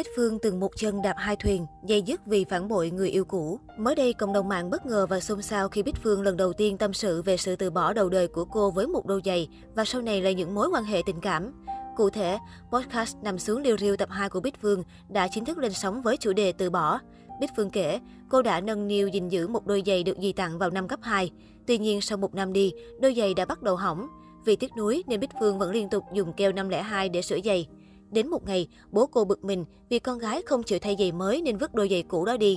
Bích Phương từng một chân đạp hai thuyền, dây dứt vì phản bội người yêu cũ. Mới đây, cộng đồng mạng bất ngờ và xôn xao khi Bích Phương lần đầu tiên tâm sự về sự từ bỏ đầu đời của cô với một đôi giày và sau này là những mối quan hệ tình cảm. Cụ thể, podcast nằm xuống liêu riêu tập 2 của Bích Phương đã chính thức lên sóng với chủ đề từ bỏ. Bích Phương kể, cô đã nâng niu gìn giữ một đôi giày được dì tặng vào năm cấp 2. Tuy nhiên, sau một năm đi, đôi giày đã bắt đầu hỏng. Vì tiếc nuối nên Bích Phương vẫn liên tục dùng keo 502 để sửa giày. Đến một ngày, bố cô bực mình vì con gái không chịu thay giày mới nên vứt đôi giày cũ đó đi.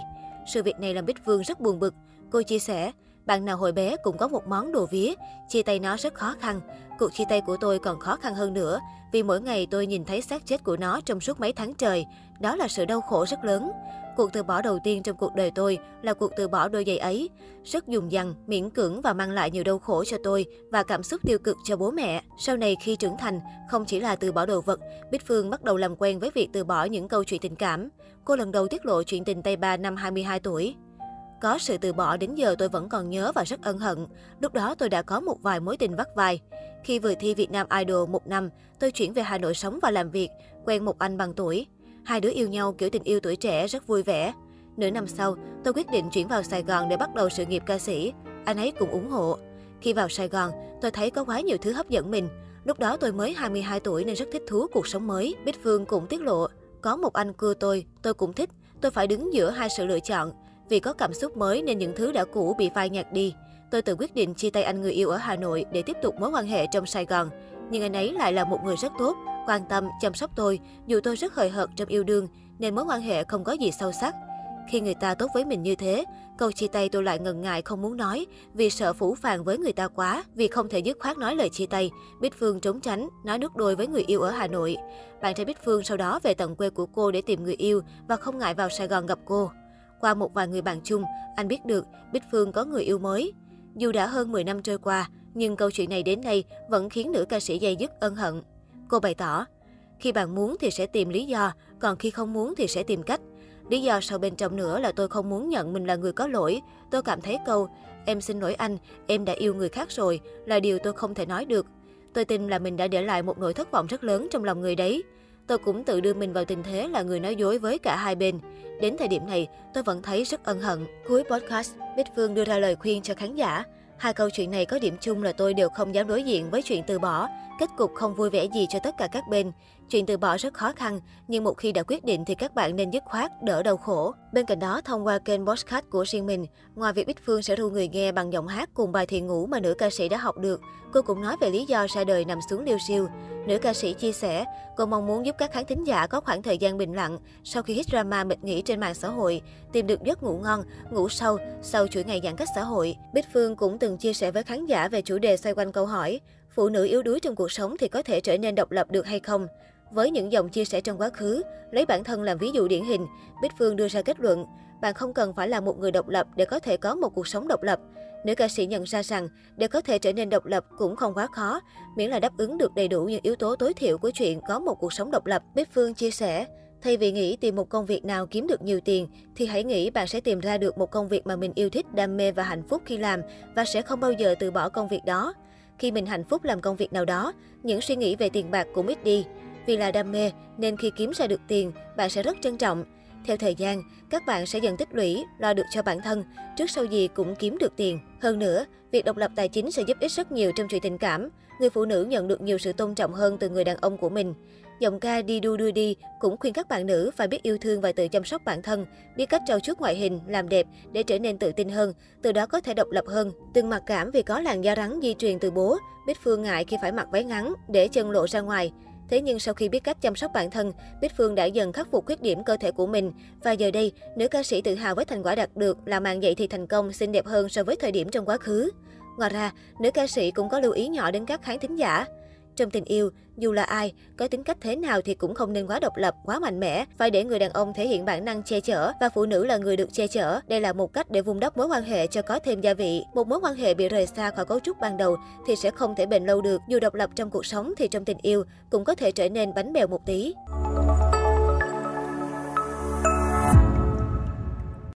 Sự việc này làm Bích Phương rất buồn bực. Cô chia sẻ, bạn nào hồi bé cũng có một món đồ vía, chia tay nó rất khó khăn. Cuộc chia tay của tôi còn khó khăn hơn nữa, vì mỗi ngày tôi nhìn thấy xác chết của nó trong suốt mấy tháng trời. Đó là sự đau khổ rất lớn. Cuộc từ bỏ đầu tiên trong cuộc đời tôi là cuộc từ bỏ đôi giày ấy. Rất dùng dằn, miễn cưỡng và mang lại nhiều đau khổ cho tôi và cảm xúc tiêu cực cho bố mẹ. Sau này khi trưởng thành, không chỉ là từ bỏ đồ vật, Bích Phương bắt đầu làm quen với việc từ bỏ những câu chuyện tình cảm. Cô lần đầu tiết lộ chuyện tình tay ba năm 22 tuổi. Có sự từ bỏ đến giờ tôi vẫn còn nhớ và rất ân hận. Lúc đó tôi đã có một vài mối tình vắt vai. Khi vừa thi Việt Nam Idol một năm, tôi chuyển về Hà Nội sống và làm việc, quen một anh bằng tuổi. Hai đứa yêu nhau kiểu tình yêu tuổi trẻ rất vui vẻ. Nửa năm sau, tôi quyết định chuyển vào Sài Gòn để bắt đầu sự nghiệp ca sĩ. Anh ấy cũng ủng hộ. Khi vào Sài Gòn, tôi thấy có quá nhiều thứ hấp dẫn mình. Lúc đó tôi mới 22 tuổi nên rất thích thú cuộc sống mới. Bích Phương cũng tiết lộ, có một anh cưa tôi, tôi cũng thích. Tôi phải đứng giữa hai sự lựa chọn. Vì có cảm xúc mới nên những thứ đã cũ bị phai nhạt đi. Tôi tự quyết định chia tay anh người yêu ở Hà Nội để tiếp tục mối quan hệ trong Sài Gòn. Nhưng anh ấy lại là một người rất tốt, quan tâm, chăm sóc tôi, dù tôi rất hời hợt trong yêu đương, nên mối quan hệ không có gì sâu sắc. Khi người ta tốt với mình như thế, câu chia tay tôi lại ngần ngại không muốn nói vì sợ phủ phàng với người ta quá, vì không thể dứt khoát nói lời chia tay. Bích Phương trốn tránh, nói nước đôi với người yêu ở Hà Nội. Bạn trai Bích Phương sau đó về tận quê của cô để tìm người yêu và không ngại vào Sài Gòn gặp cô. Qua một vài người bạn chung, anh biết được Bích Phương có người yêu mới. Dù đã hơn 10 năm trôi qua, nhưng câu chuyện này đến nay vẫn khiến nữ ca sĩ dây dứt ân hận. Cô bày tỏ, khi bạn muốn thì sẽ tìm lý do, còn khi không muốn thì sẽ tìm cách. Lý do sau bên trong nữa là tôi không muốn nhận mình là người có lỗi. Tôi cảm thấy câu, em xin lỗi anh, em đã yêu người khác rồi, là điều tôi không thể nói được. Tôi tin là mình đã để lại một nỗi thất vọng rất lớn trong lòng người đấy. Tôi cũng tự đưa mình vào tình thế là người nói dối với cả hai bên. Đến thời điểm này, tôi vẫn thấy rất ân hận. Cuối podcast, Bích Phương đưa ra lời khuyên cho khán giả. Hai câu chuyện này có điểm chung là tôi đều không dám đối diện với chuyện từ bỏ. Kết cục không vui vẻ gì cho tất cả các bên. Chuyện từ bỏ rất khó khăn, nhưng một khi đã quyết định thì các bạn nên dứt khoát, đỡ đau khổ. Bên cạnh đó, thông qua kênh podcast của riêng mình, ngoài việc Bích Phương sẽ thu người nghe bằng giọng hát cùng bài thiền ngủ mà nữ ca sĩ đã học được, cô cũng nói về lý do ra đời nằm xuống liêu siêu. Nữ ca sĩ chia sẻ, cô mong muốn giúp các khán thính giả có khoảng thời gian bình lặng sau khi hit drama mệt nghỉ trên mạng xã hội, tìm được giấc ngủ ngon, ngủ sâu sau chuỗi ngày giãn cách xã hội. Bích Phương cũng từng chia sẻ với khán giả về chủ đề xoay quanh câu hỏi, phụ nữ yếu đuối trong cuộc sống thì có thể trở nên độc lập được hay không? Với những dòng chia sẻ trong quá khứ, lấy bản thân làm ví dụ điển hình, Bích Phương đưa ra kết luận, bạn không cần phải là một người độc lập để có thể có một cuộc sống độc lập. Nữ ca sĩ nhận ra rằng, để có thể trở nên độc lập cũng không quá khó, miễn là đáp ứng được đầy đủ những yếu tố tối thiểu của chuyện có một cuộc sống độc lập. Bích Phương chia sẻ, Thay vì nghĩ tìm một công việc nào kiếm được nhiều tiền, thì hãy nghĩ bạn sẽ tìm ra được một công việc mà mình yêu thích, đam mê và hạnh phúc khi làm và sẽ không bao giờ từ bỏ công việc đó. Khi mình hạnh phúc làm công việc nào đó, những suy nghĩ về tiền bạc cũng ít đi. Vì là đam mê nên khi kiếm ra được tiền, bạn sẽ rất trân trọng. Theo thời gian, các bạn sẽ dần tích lũy, lo được cho bản thân, trước sau gì cũng kiếm được tiền. Hơn nữa, việc độc lập tài chính sẽ giúp ích rất nhiều trong chuyện tình cảm. Người phụ nữ nhận được nhiều sự tôn trọng hơn từ người đàn ông của mình. Giọng ca Đi đu đưa đi cũng khuyên các bạn nữ phải biết yêu thương và tự chăm sóc bản thân, biết cách trau chuốt ngoại hình, làm đẹp để trở nên tự tin hơn, từ đó có thể độc lập hơn. Từng mặc cảm vì có làn da rắn di truyền từ bố, Bích Phương ngại khi phải mặc váy ngắn để chân lộ ra ngoài. Thế nhưng sau khi biết cách chăm sóc bản thân, Bích Phương đã dần khắc phục khuyết điểm cơ thể của mình. Và giờ đây, nữ ca sĩ tự hào với thành quả đạt được là màn dậy thì thành công xinh đẹp hơn so với thời điểm trong quá khứ. Ngoài ra, nữ ca sĩ cũng có lưu ý nhỏ đến các khán thính giả. Trong tình yêu, dù là ai, có tính cách thế nào thì cũng không nên quá độc lập, quá mạnh mẽ, phải để người đàn ông thể hiện bản năng che chở và phụ nữ là người được che chở. Đây là một cách để vun đắp mối quan hệ cho có thêm gia vị. Một mối quan hệ bị rời xa khỏi cấu trúc ban đầu thì sẽ không thể bền lâu được. Dù độc lập trong cuộc sống thì trong tình yêu cũng có thể trở nên bánh bèo một tí.